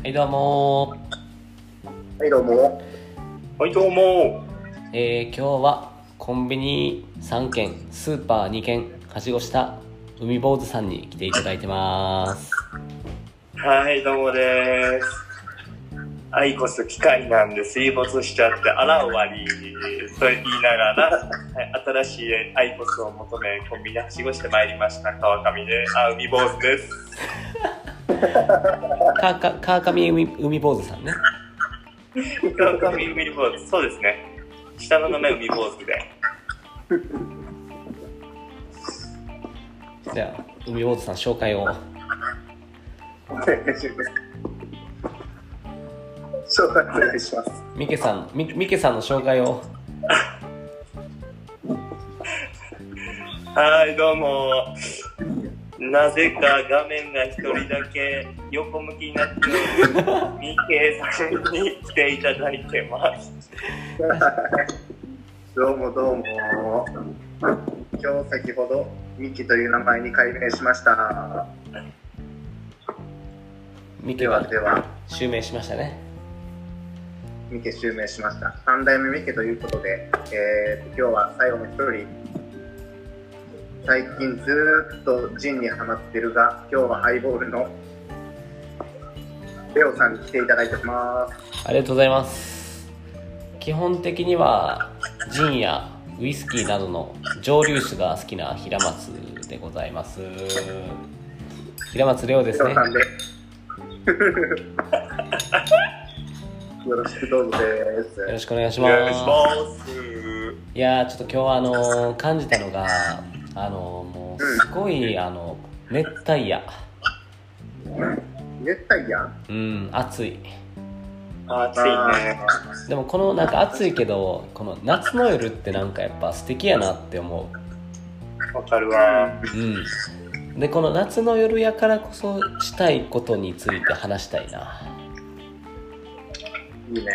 はい、どうもはい、どうも。はい、どうも。えー、今日はコンビニ3軒、スーパー2軒、はしごした海坊主さんに来ていただいてます。はい、どうもです。アイコス機械なんで水没しちゃって、あら終わりと言いながら、はい新しいアイコスを求め、コンビニはしごしてまいりました。川上で、あ、海坊主です。かか川上海海坊主さんね。川上海坊主、そうですね。下の名前海坊主で。じゃあ、海坊主さん紹介を。お願いします。紹介お願いします。ミケさん、ミミケさんの紹介を。はい、どうも。なぜか画面が一人だけ横向きになっているミケさんに来ていただいてます。どうもどうも。今日先ほど、ミキという名前に改名しました。でミケははでは、襲名しましたね。ミケ襲名しました。三代目ミケということで、えー、今日は最後の一人、最近ずーっとジンにハマってるが、今日はハイボールのレオさんに来ていただいてます。ありがとうございます。基本的には、ジンやウイスキーなどの蒸留酒が好きな平松でございます。平松レオですねレオ。さんで。よろしくどうぞです。よろしくお願いしまます。す。いやー、ちょっと今日はあのー感じたのが、あのーもうすごい、あの、熱帯夜。熱帯夜？うん、暑い。暑いね。でもこのなんか暑いけど、この夏の夜ってなんかやっぱ素敵やなって思う。わかるわ。うん、でこの夏の夜やからこそしたいことについて話したいな、いいね。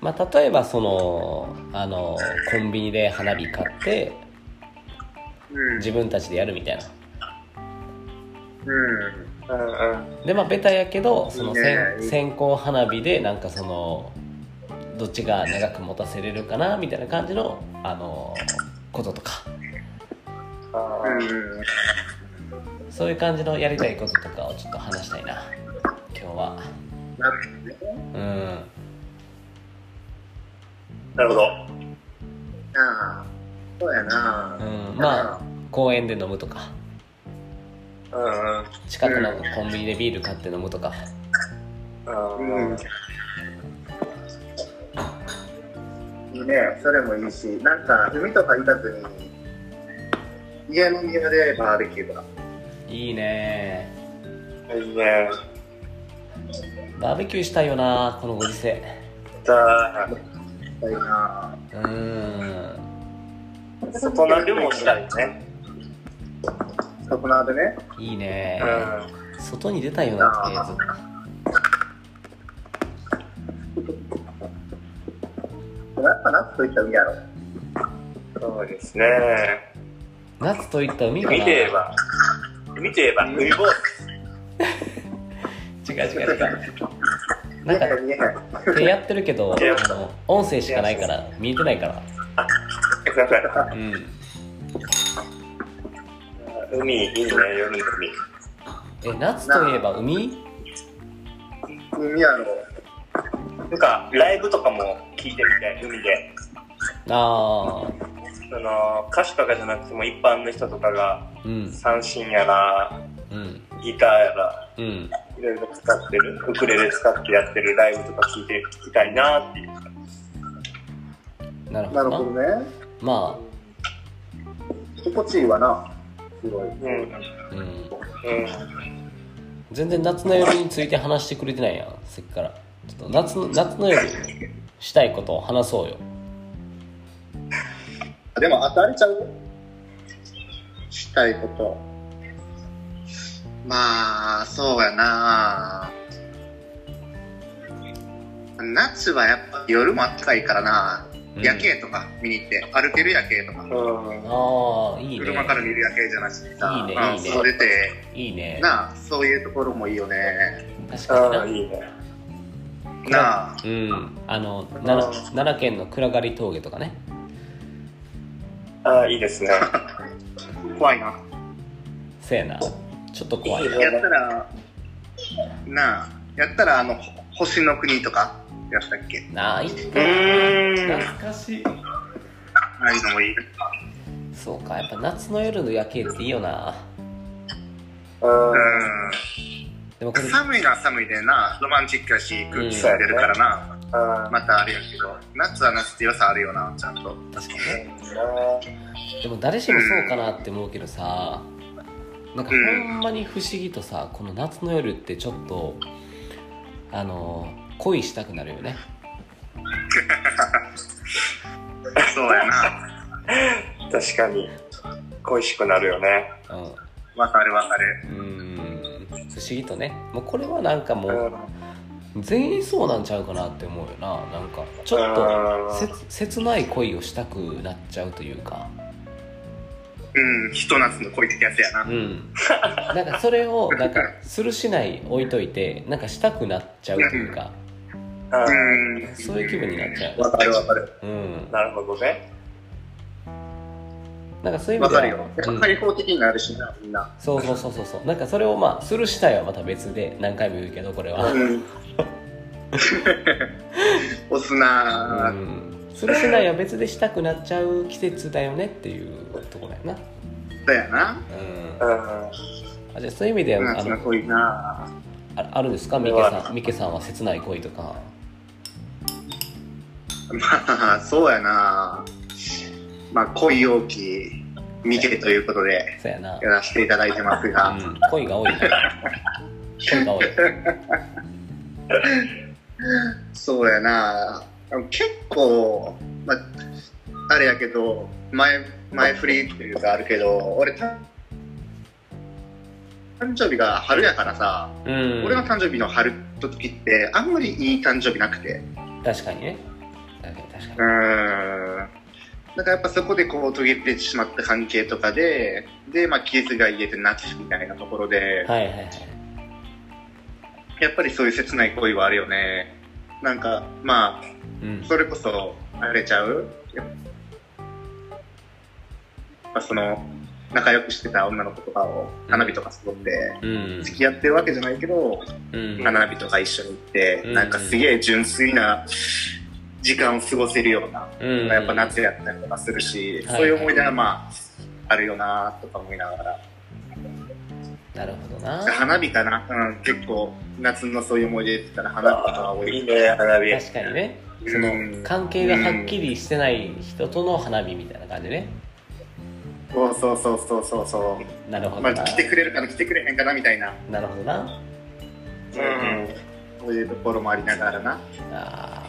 まあ、例えばそのあのコンビニで花火買ってうん。自分たちでやるみたいな。うん。うん。うん。でまあベタやけどその線線香花火でなんかそのどっちが長く持たせれるかなみたいな感じのあのこととか。うん。そういう感じのやりたいこととかをちょっと話したいな。今日は。なるほど。そうやな。うんまあ公園で飲むとかうんうん。近くのコンビニでビール買って飲むとかうん。いいね、それもいいし、なんか海とか行かずに、家の庭でバーベキューとか。いいねいいね。バーベキューしたいよなこのご時世したいな。うーん外鍋でもしたいね。そこなでね。いいねう外に出たいよなってずっやっぱ夏といったら海やろ。ん。そうですね。と夏といった海かな海といえば、海といえば、海坊主。違う違う違うなんか。手やってるけど音声しかないから見えてないからすいませんうん海、いいね、夜の海。え夏といえば海？海やろ。なんか、ライブとかも聞いてみたい、海で。ああその、歌手とかじゃなくても一般の人とかが、うん三振やら、うんギターやら、うんいろいろ使ってる、ウクレレ使ってやってるライブとか聞いて聞きたいなっていう。なるほどね。ま心地いいわな。すごい。うん。あうんうん。全然夏の夜について話してくれてないやんさっきからちょっと夏の夏の夜したいことを話そうよでも当たりちゃうしたいこと。まあ、そうやな夏はやっぱ夜も暖かいからな、うん夜景とか見に行って、歩ける夜景とか、うん。ああいいね。車から見る夜景じゃなし。にさ、まあいいねいいね。外出て、いいね。なあ、そういうところもいいよね。確かにな。ああ、いいね。なあ。うん。あの奈良奈良県の暗がり峠とかね。ああ、いいですね。怖いな。せやな。ちょっと怖いな。いいねやったらなあやったらあのほ星の国とかやったっけ？なあいっうーん。懐かしい。ああいうのもいいそうか。やっぱ夏の夜の夜景っていいよな。うん。うでもこれん寒いのは寒いでな。ロマンチックだし空気が出るからな、あまたあれやけど夏は夏って良さあるよなちゃんと。確かにね。でも誰しもそうかなって思うけどさなんかほんまに不思議とさこの夏の夜ってちょっとあの恋したくなるよね。そうやな。確かに。恋しくなるよね。うわかるわかる。んうん。不思議とね。もうこれはなんかもうう全員そうなんちゃうかなって思うよな。なんかちょっと切切ない恋をしたくなっちゃうというか。うん。ひと夏の恋ってやつやな。うん。なんかそれをなんかするしない置いといてなんかしたくなっちゃうというか。あうん。そういう気分になっちゃう。わかるわかるうん。なるほどね。なんかそういう意味では。わかるよ。開放的になるしなみんな。そうそうそうそうそう。なんかそれをまあするしたいはまた別で何回も言うけどこれは、うん。押すなあうん、するしないは別でしたくなっちゃう季節だよねっていうところやな、そうやな。うん、うん。あじゃあそういう意味であ夏のの恋な。ああるんですか？ミケさんミケさんは切ない恋とか まあそうやな。まあ恋多きミケということでそうやな、やらせていただいてますが、うん、恋が多いな恋が多い。そうやな。結構、まあ、あれやけど前前振りっていうかあるけど俺た誕生日が春やからさ、うん。俺の誕生日の春の時ってあんまりいい誕生日なくて。確かにね確かに。確うかーんだからやっぱそこでこう途切れてしまった関係とかでで、まあ、傷が癒えて夏みたいなところで、にはいはいはい。やっぱりそういう切ない恋はあるよね。なんかまあうん。それこそあれちゃう。やっぱその仲良くしてた女の子とかを花火とか誘ってうん。付き合ってるわけじゃないけど、うん。花火とか一緒に行って、うん。なんかすげえ純粋な時間を過ごせるような、うん。やっぱ夏やったりとかするし、はい。そういう思い出がまああるよなとか思いながら。なるほどな。花火かな、うん、結構夏のそういう思い出って言ったら花火とかが多い。いいね、花火。確かにね。そのうん。関係がはっきりしてない人との花火みたいな感じね。そうそうそうそうそうそう。なるほどな、まあ、来てくれるかな？来てくれへんかな？みたいな、なるほどな。うん。そういうところもありながらな。あー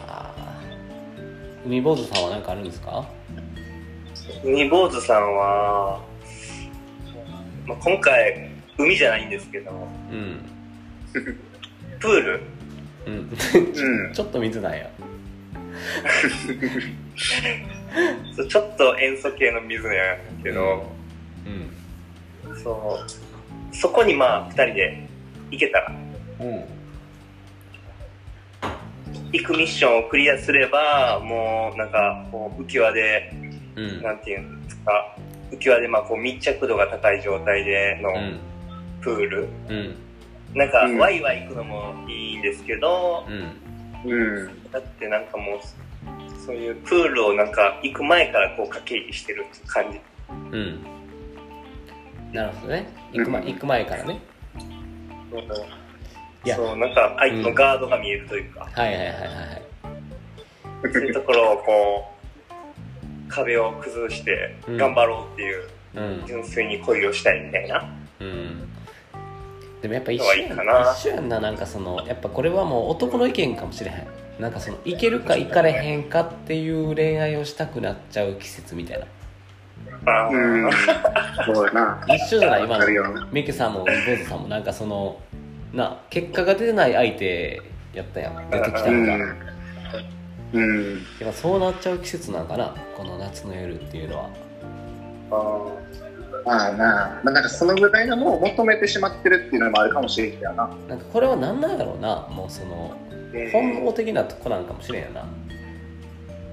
海坊主さんは何かあるんですか？海坊主さんは、まあ、今回、海じゃないんですけど、うん。プール？うん。うん。ちょっと水なんや。ちょっと塩素系の水なんやけど、うん。そう。そこにまあ2人で行けたら。うん行くミッションをクリアすればもうなんかこう浮き輪でうん。なんていうんですか浮き輪でまあこう密着度が高い状態でのうん。プール、うん。なんかうん。ワイワイ行くのもいいんですけど、うん。うん。だってなんかもうそういうプールをなんか行く前からこう駆け入りしてるって感じ。うん。なるほどね。行く,、ま、うん。行く前からねいや。そうなんか相手のガードが見えるというか、はいはいはいはいはい。そういうところをこう壁を崩してうん。頑張ろうっていう、うん。純粋に恋をしたいみたいな。うん。でもやっぱ一緒はいいやかな。一緒やんななんかそのやっぱこれはもう男の意見かもしれへん。なんかそのいけるかいかれへんかっていう恋愛をしたくなっちゃう季節みたいな。あーうん。そうやな。一緒じゃない今の。ミケさんもボーズさんもなんかそのな結果が出てない相手やったやん。出てきたうのが、やっん。うん。ぱそうなっちゃう季節なんかなこの夏の夜っていうのは。あまあな、まあ、なんかそのぐらいのものを求めてしまってるっていうのもあるかもしれんけどな。なんかこれは何なんやろうなもうその本能的なとこなんかもしれんやな。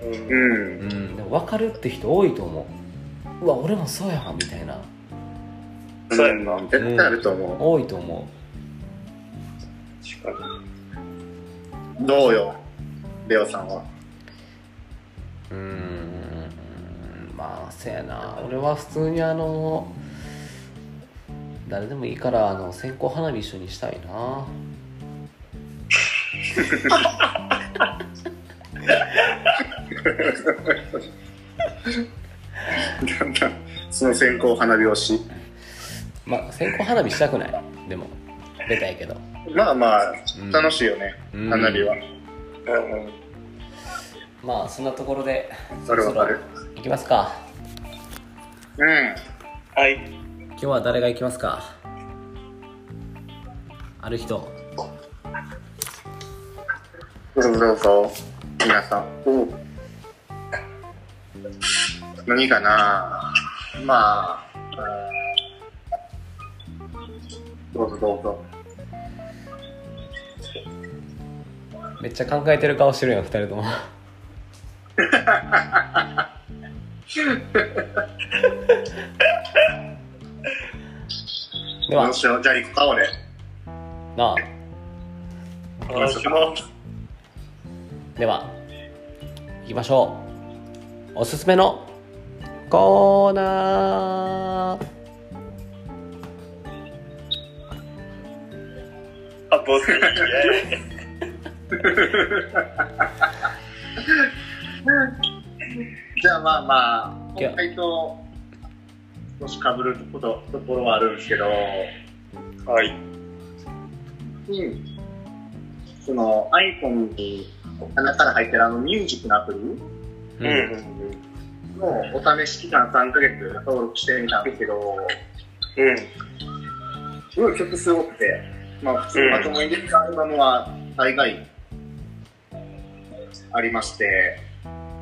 うん。う。うん。んでも分かるって人多いと思う。うわ俺もそうやわみたいな。そうやんな。絶対あると思多いと思確かう。どうよ、レオさんは？うんまあせやな俺は普通にあの誰でもいいからあの線香花火一緒にしたいななんだその線香花火推し。まあ線香花火したくないでも出たいけどまあまあうん、楽しいよね、うん花火は。に。うんまあそんなところでそれわかるそろそろ行きますかうん。はい。今日は誰が行きますか？ある人どうぞどうぞ、皆さん。お何かな？まあ、うんどうぞどうぞ。めっちゃ考えてる顔してるやん二人ともではどうしよう。じゃあ行くか、俺。なあ。では行きましょうおすすめのコーナーあ、ボス。イェーイじゃあまあまあ、今回と少し被ることところはあるんですけど、はい。うん、その iPhone に中から入ってるあのミュージックのアプリ？ううん。のお試し期間3ヶ月登録してみたんですけど、うん。すごい曲すごくて、まあ普通まともにできたアルバムは大概ありまして、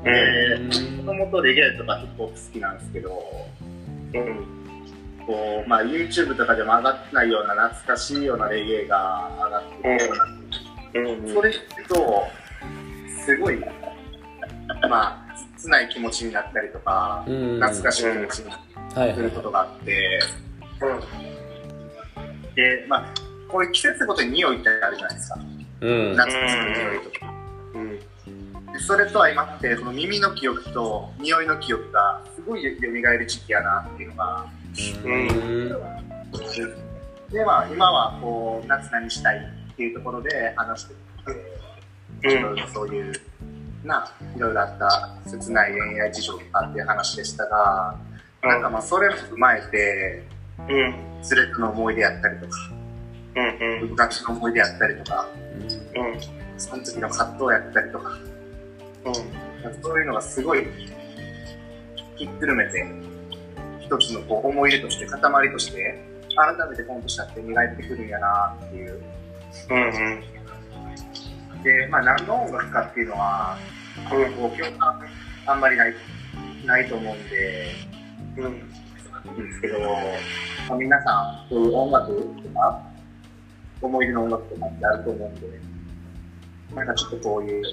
で、もともとレゲエとかヒップホップ好きなんですけど、うん。こう、まあ YouTube とかでも上がってないような懐かしいようなレゲエが上がってるようなうん。それ聞くと、すごい、まあ、切ない気持ちになったりとか、うん懐かしい気持ちにはいはいすることがあって、で、まあ、こういう季節ごとに匂いってあるじゃないですか。うん夏の匂いとか。うん。でそれと相まって、その耳の記憶と匂いの記憶がすごい蘇る時期やなっていうのが、うんで、まあ、今はこう、夏何したいっていうところで話してて、いろいろそういう、な、いろいろあった切ない恋愛事情とかっていう話でしたが、なんかまあそれも踏まえて、うん。スレッドの思い出やったりとか、うん。うん。昔の思い出やったりとか、うん。その時の葛藤やったりとか、なんかそういうのがすごいひっくるめて、一つのこう思い出として、塊として、改めてコントしたって磨いてくるんやなっていう。うん。で、まあ何の音楽かっていうのは、こう共感あんまりない、ないと思うんで、うん。いいんですけど、まあ、皆さん、そういう音楽とか、思い出の音楽とかってあると思うんで、なんかちょっとこういう、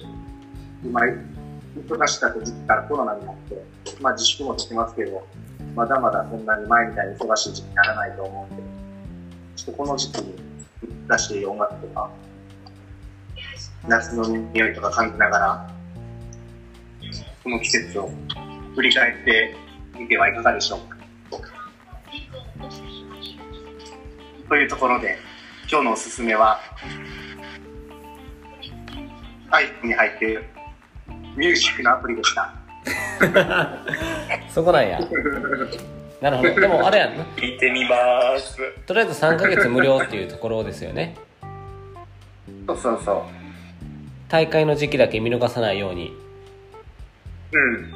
今、忙しかった時期からコロナになって、まあ自粛もできますけど、まだまだそんなに前みたいに忙しい時期にならないと思うんで、ちょっとこの時期に出している音楽とか、夏の匂いとか感じながら、この季節を振り返ってみてはいかがでしょうか。というところで、今日のおすすめは、iPhone に入っているミュージックのアプリでした。そこなんやなるほどでもあれやんな聞いてみます。とりあえず3ヶ月無料っていうところですよねそうそうそ大会の時期だけ見逃さないようにう。うん。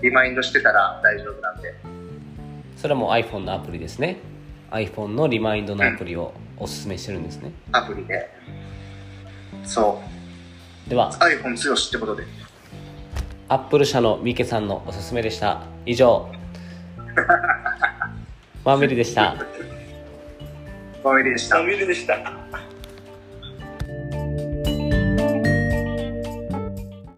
リマインドしてたら大丈夫なんで。それも iPhone のアプリですね iPhone のリマインドのアプリをおすすめしてるんですねアプリで。そう。では iPhone 強しってことで。アップル社の三池さんのおすすめでした以上マーメルでした。ファミリーでしたサ。ミルでした。